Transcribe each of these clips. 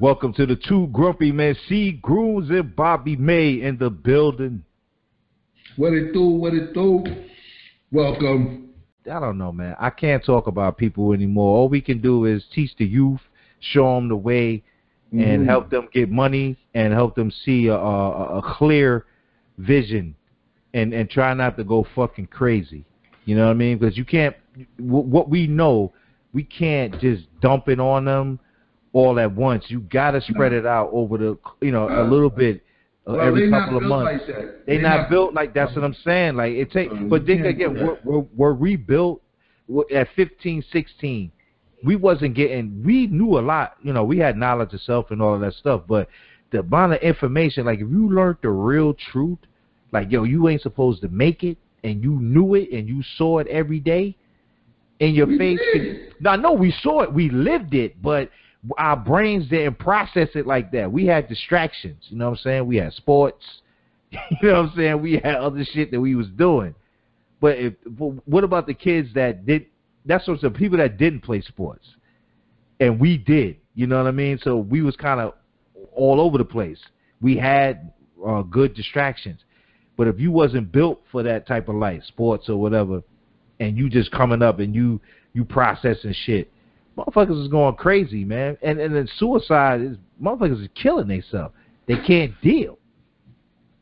Welcome to the two grumpy men, C. Grooms and Bobby May in the building. What it do? What it do? Welcome. I don't know, man. I can't talk about people anymore. All we can do is teach the youth, show them the way, and Mhm. help them get money and help them see a, a, a clear vision, and and try not to go fucking crazy. You know what I mean? Because you can't. wh- What we know, we can't just dump it on them all at once. You got to spread it out over the, you know, a little bit uh, Well, every couple of months. like. They, They not, not- built like that's what I'm saying. Like it take, Um, but then again, we're, we're we're rebuilt at 15, 16. We wasn't getting. We knew a lot. You know, we had knowledge of self and all of that stuff. But the amount of information, like if you learned the real truth, like yo, you ain't supposed to make it, and you knew it, and you saw it every day in your We face. did. No, no, we saw it, we lived it, but our brains didn't process it like that. We had distractions. You know what I'm saying? We had sports. You know what I'm saying? We had other shit that we was doing. But if, what about the kids that did? That's what the people that didn't play sports, and we did. You know what I mean? So we was kind of all over the place. We had uh, good distractions, but if you wasn't built for that type of life, sports or whatever, and you just coming up and you you processing shit, motherfuckers is going crazy, man. And and then suicide is motherfuckers is killing themselves. They can't deal.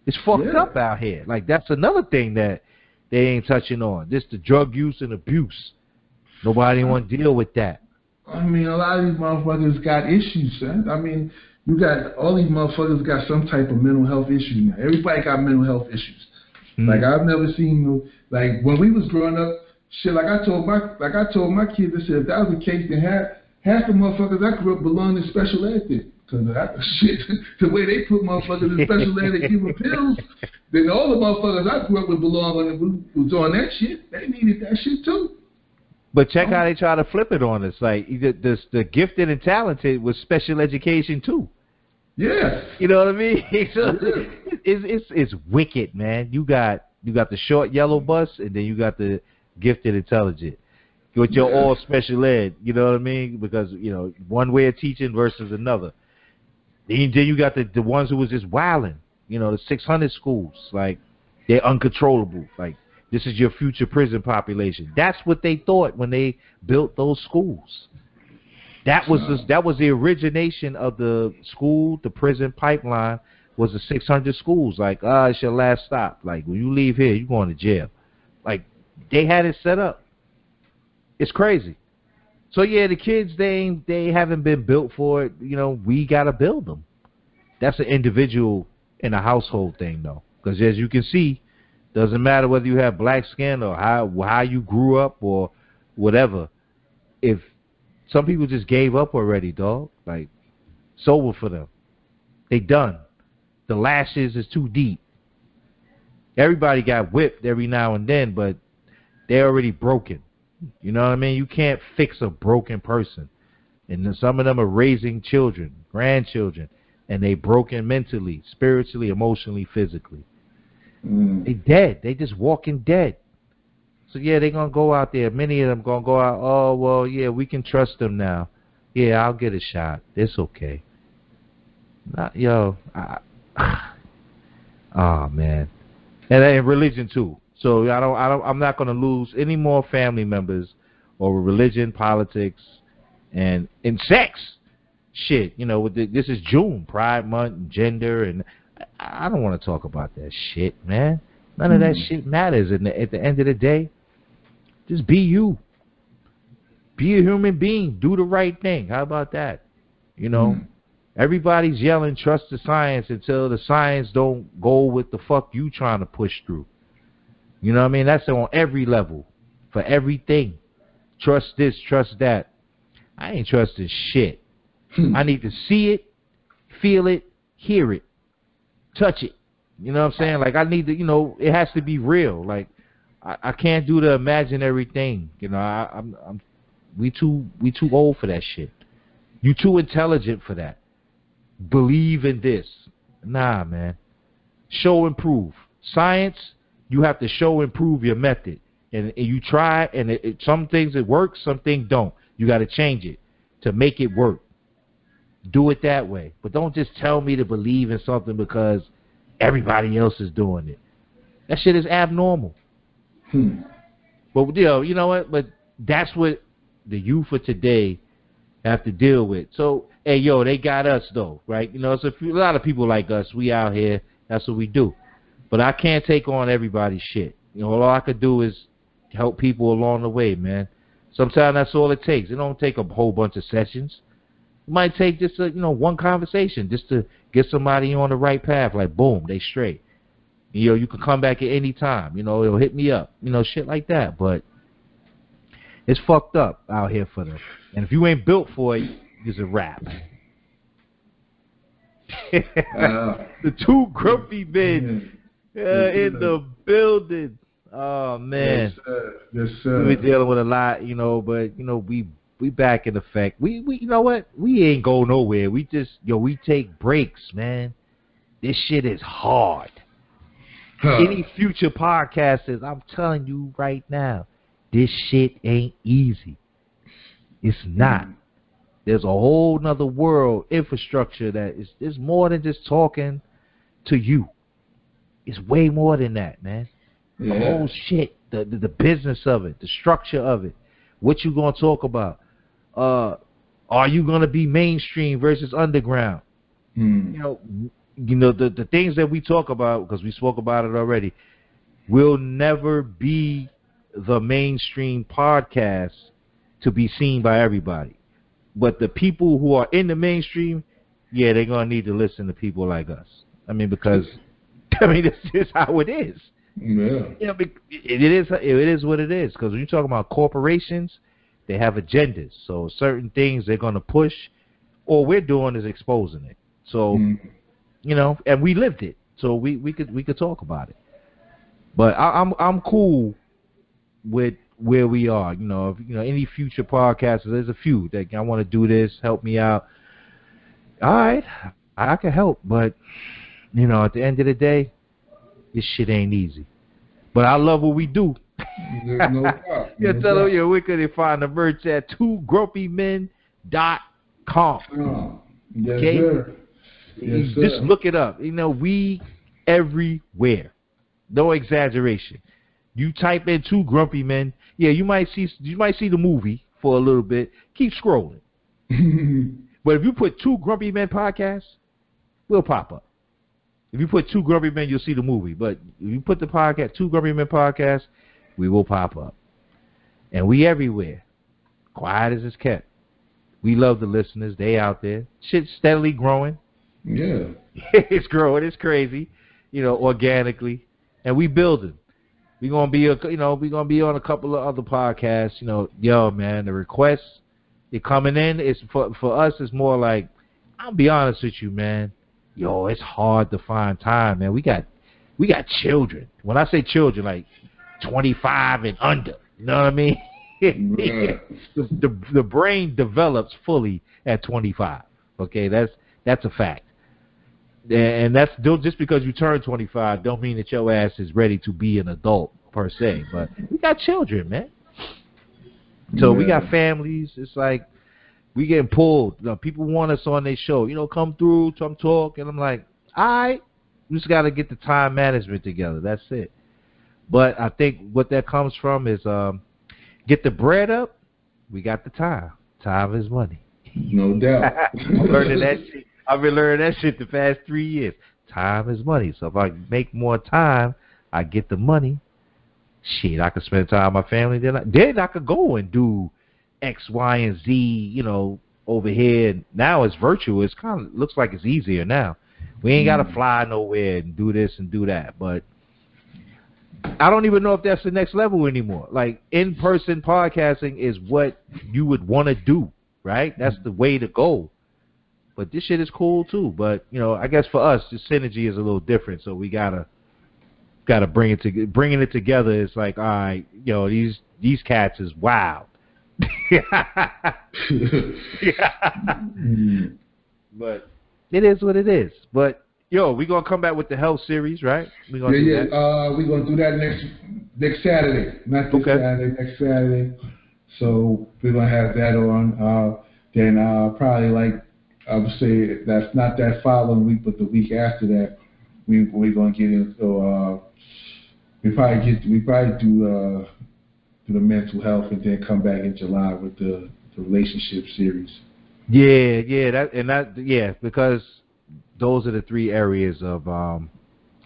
It's fucked Yeah. up out here. Like that's another thing that they ain't touching on. Just the drug use and abuse. Nobody want to deal with that. I mean, a lot of these motherfuckers got issues, son. I mean, you got all these motherfuckers got some type of mental health issue now. Everybody got mental health issues. Hmm. Like I've never seen like when we was growing up, shit. Like I told my like I told my kids, I said if that was the case, then half half the motherfuckers I grew up belonged in special ed. Then. Cause that shit, the way they put motherfuckers in special ed and give them pills, then all the motherfuckers I grew up with belonged on was on that shit. They needed that shit too. But check oh. how they try to flip it on us. Like the, the the gifted and talented was special education too. Yeah. You know what I mean? so it's it's it's wicked, man. You got you got the short yellow bus, and then you got the gifted intelligent. With your all special ed, you know what I mean? Because you know one way of teaching versus another. Then then you got the the ones who was just wilding. You know the 600 schools, like they're uncontrollable. Like this is your future prison population. That's what they thought when they built those schools. That was the, that was the origination of the school, the prison pipeline was the 600 schools. Like, ah, it's your last stop. Like, when you leave here, you're going to jail. They had it set up. It's crazy. So yeah, the kids they they haven't been built for it. You know, we gotta build them. That's an individual and a household thing, though, because as you can see, doesn't matter whether you have black skin or how how you grew up or whatever. If some people just gave up already, dog. Like, it's over for them. They done. The lashes is too deep. Everybody got whipped every now and then, but they're already broken. You know what I mean? You can't fix a broken person. And then some of them are raising children, grandchildren, and they broken mentally, spiritually, emotionally, physically. Mm. They dead. They just walking dead. So yeah, they're gonna go out there. Many of them gonna go out. Oh well, yeah, we can trust them now. Yeah, I'll get a shot. It's okay. Not yo. I, oh man, and and religion too. So I don't. I don't. I'm not gonna lose any more family members over religion, politics, and and sex. Shit, you know, with the, this is June, Pride Month, and gender, and I, I don't want to talk about that shit, man. None of that Mhm. shit matters. And at the end of the day, just be you. Be a human being. Do the right thing. How about that? You know, Mhm. everybody's yelling trust the science until the science don't go with the fuck you trying to push through. You know what I mean? That's on every level, for everything. Trust this, trust that. I ain't trusting shit. Hmm. I need to see it, feel it, hear it, touch it. You know what I'm saying? Like I need to, you know, it has to be real. Like I, I can't do the imaginary thing. You know, I, I'm, I'm, we too, we too old for that shit. You too intelligent for that. Believe in this. Nah, man. Show and prove. Science, you have to show and prove your method. And, and you try, and it, it, some things it works, some things don't. You got to change it to make it work. do it that way. But don't just tell me to believe in something because everybody else is doing it. That shit is abnormal. Hmm. But you know, you know what? But that's what the youth of today have to deal with. So, hey, yo, they got us though, right? You know, it's a, few, a lot of people like us. We out here. That's what we do. But I can't take on everybody's shit. You know, all I could do is help people along the way, man. Sometimes that's all it takes. It don't take a whole bunch of sessions. It might take just a, you know one conversation just to get somebody on the right path. Like boom, they straight. You know, you can come back at any time. You know, it'll hit me up. You know, shit like that. But it's fucked up out here for them. And if you ain't built for it, it's a wrap. Uh, the two grumpy men uh, in the building. Oh man, Yes, sir. Yes, we sir. dealing with a lot, you know, but you know we we back in effect. We we you know what? We ain't go nowhere. We just yo we take breaks, man. This shit is hard. Huh. Any future podcasters, I'm telling you right now, this shit ain't easy. It's not. There's a whole nother world infrastructure that is is more than just talking to you. It's way more than that, man. The Yeah. whole shit, the, the the business of it, the structure of it, what you gonna talk about. Uh, are you gonna be mainstream versus underground? Hmm. You know, you know the the things that we talk about because we spoke about it already. Will never be the mainstream podcast to be seen by everybody, but the people who are in the mainstream, yeah, they're gonna need to listen to people like us. I mean, because I mean, it's just how it is. Yeah. You know, it it is it is what it is. Because when you talk about corporations, they have agendas. So certain things they're going to push. All we're doing is exposing it. So Hmm. you know, and we lived it. So we we could we could talk about it. But I, I'm I'm cool with where we are. You know, if, you know any future podcasters. There's a few that I want to do this. Help me out. All right, I, I can help, but you know, at the end of the day, this shit ain't easy. But I love what we do. There's no doubt. yeah, No tell them doubt. yeah, where could they find the merch at twogrumpymen.com. Oh, uh, yes, Okay. sir. You Yes, just look it up. You know, we everywhere. No exaggeration. You type in two grumpy men. Yeah, you might see you might see the movie for a little bit. Keep scrolling. But if you put two grumpy men podcasts, we'll pop up. If you put two grumpy men, you'll see the movie. But if you put the podcast two grumpy men podcast, we will pop up. And we everywhere. Quiet as it's kept. We love the listeners. They out there. Shit's steadily growing. yeah. it's growing. It's crazy, you know, organically, and we building. We gonna be, a, you know, we gonna be on a couple of other podcasts. You know, yo, man, the requests they coming in. It's for for us. It's more like, I'll be honest with you, man. Yo, it's hard to find time, man. We got we got children. When I say children, like twenty five and under. You know what I mean? The, the the brain develops fully at 25. Okay, that's that's a fact. And that's don't just because you turn 25 don't mean that your ass is ready to be an adult per se. But we got children, man. So we got families. It's like we getting pulled. You know, people want us on their show. You know, come through, come talk, and I'm like, all right, we just got to get the time management together. That's it. But I think what that comes from is um, get the bread up. We got the time. Time is money. No doubt. I'm learning that shit. I've been learning that shit the past three years. Time is money. So if I make more time, I get the money. Shit, I can spend time with my family. Then I, then I could go and do X, Y, and Z. You know, over here. Now it's virtual. It's kind of looks like it's easier now. We ain't gotta Mm. fly nowhere and do this and do that. But I don't even know if that's the next level anymore. Like in person podcasting is what you would want to do, right? That's the way to go. But this shit is cool too. But you know, I guess for us, the synergy is a little different. So we gotta gotta bring it to bringing it together. Is like, all right, you know, these these cats is wild. Mm. but it is what it is. But yo, we gonna come back with the health series, right? We Yeah, gonna do yeah. that. Uh, we're gonna do that next next Saturday, not this Okay. Saturday, next Saturday. So we're gonna have that on. Uh, then uh, probably like I would say that's not that following week, but the week after that, we we're gonna get into. Uh, we probably get we probably do uh, the mental health and then come back in July with the, the relationship series. Yeah, yeah, that and that yeah, because those are the three areas of um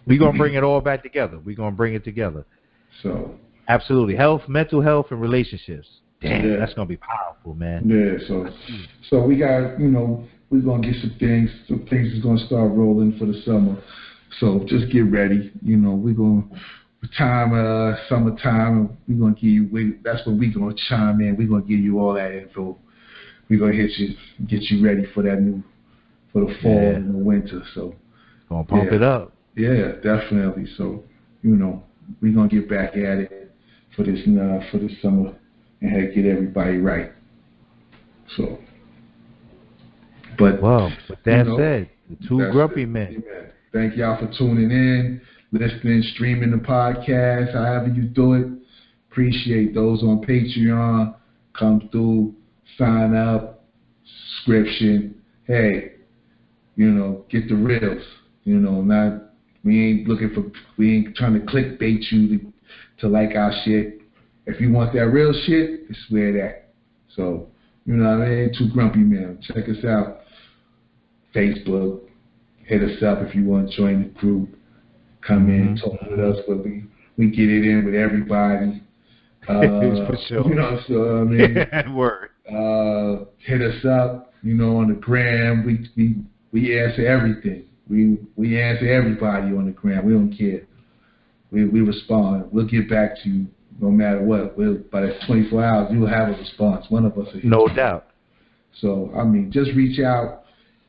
we're gonna bring it all back together. We're gonna bring it together. So Absolutely. Health, mental health and relationships. Damn, Yeah. that's gonna be powerful, man. yeah, so so we got you know we're gonna get some things. Some things is gonna start rolling for the summer. So just get ready. You know we're gonna time uh summertime. We're gonna give you. We, that's when we're gonna chime in. We're gonna give you all that info. We're gonna hit you, get you ready for that new for the fall Yeah. and the winter. So Gonna pump Yeah. it up. yeah, definitely. So you know we're gonna get back at it for this uh, for this summer and hey, get everybody right. So, but Well, with that You know, said, the two grumpy it. men. Amen. Thank y'all for tuning in, listening, streaming the podcast, however you do it. Appreciate those on Patreon. Come through, sign up, subscription. Hey, you know, get the reels. You know, not we ain't looking for we ain't trying to clickbait you to, to like our shit. If you want that real shit, it's where that. So, you know what I mean? Too grumpy man. Check us out. Facebook, hit us up if you want to join the group. Come in, Mhm. talk with us, but we we get it in with everybody. Uh, For sure. You know, so I mean, Word. uh, hit us up. You know, on the gram, we we we answer everything. We we answer everybody on the gram. We don't care. We we respond. We'll get back to you no matter what. We'll by that 24 hours, you will have a response. One of us No doubt. So I mean, just reach out.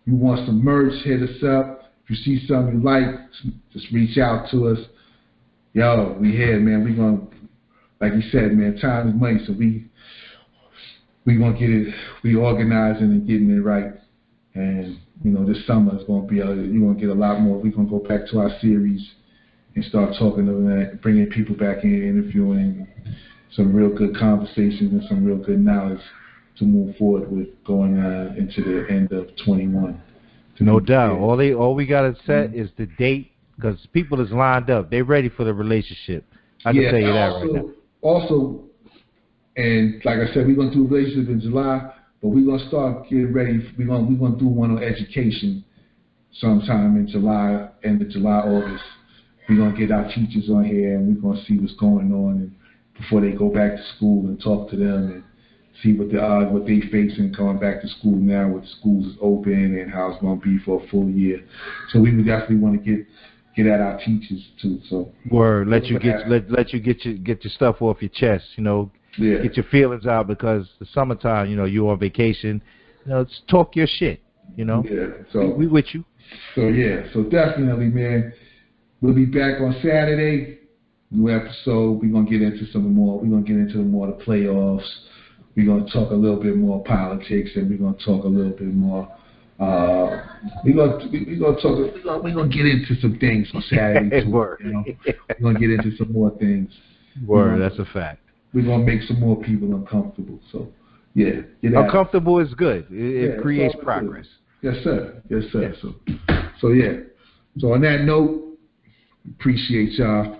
You want some merch? Hit us up. If you see something you like, just reach out to us. Yo, we here, man. We gonna, like you said, man. Time is money, so we we gonna get it. We organizing and getting it right. And you know, this summer is gonna be. A, you're gonna get a lot more. We're gonna go back to our series and start talking that, bringing people back in, interviewing, some real good conversations and some real good knowledge to move forward with going uh, into the end of 21. No doubt. All they all we gotta set Mhm. is the date because people is lined up. They ready for the relationship. I can yeah, tell you that also, right now. Also, and like I said, we're gonna do a relationship in July, but we're gonna start getting ready. We're gonna we're gonna do one on education sometime in July, end of July, August. We're gonna get our teachers on here and we're gonna see what's going on and before they go back to school and talk to them and see what the uh, what they facing coming back to school now with schools is open and how it's gonna be for a full year. So we would definitely want to get get at our teachers too. So Word. Let you get let let you get your get your stuff off your chest. You know, yeah. get your feelings out because the summertime. You know, you're on vacation. You know, just talk your shit. You know, Yeah. we, So we with you. so yeah. So definitely, man. We'll be back on Saturday. New episode. We're gonna get into some more. We're gonna get into more of the playoffs. We're gonna talk a little bit more politics, and we're gonna talk a little bit more. Uh, we're gonna we- we're gonna talk. We're gonna, we're gonna get into some things on Saturday too. Word. You know, we're gonna get into some more things. Word. Mhm. That's a fact. We're gonna make some more people uncomfortable. So yeah. Uncomfortable is good. It, Yeah, it creates all good. progress. Yes, sir. Yes, sir. Yes. So, so yeah. So on that note, appreciate y'all.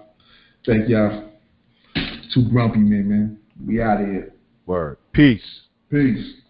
Thank y'all. Two grumpy men, man. We out of here. Word. Peace. Peace.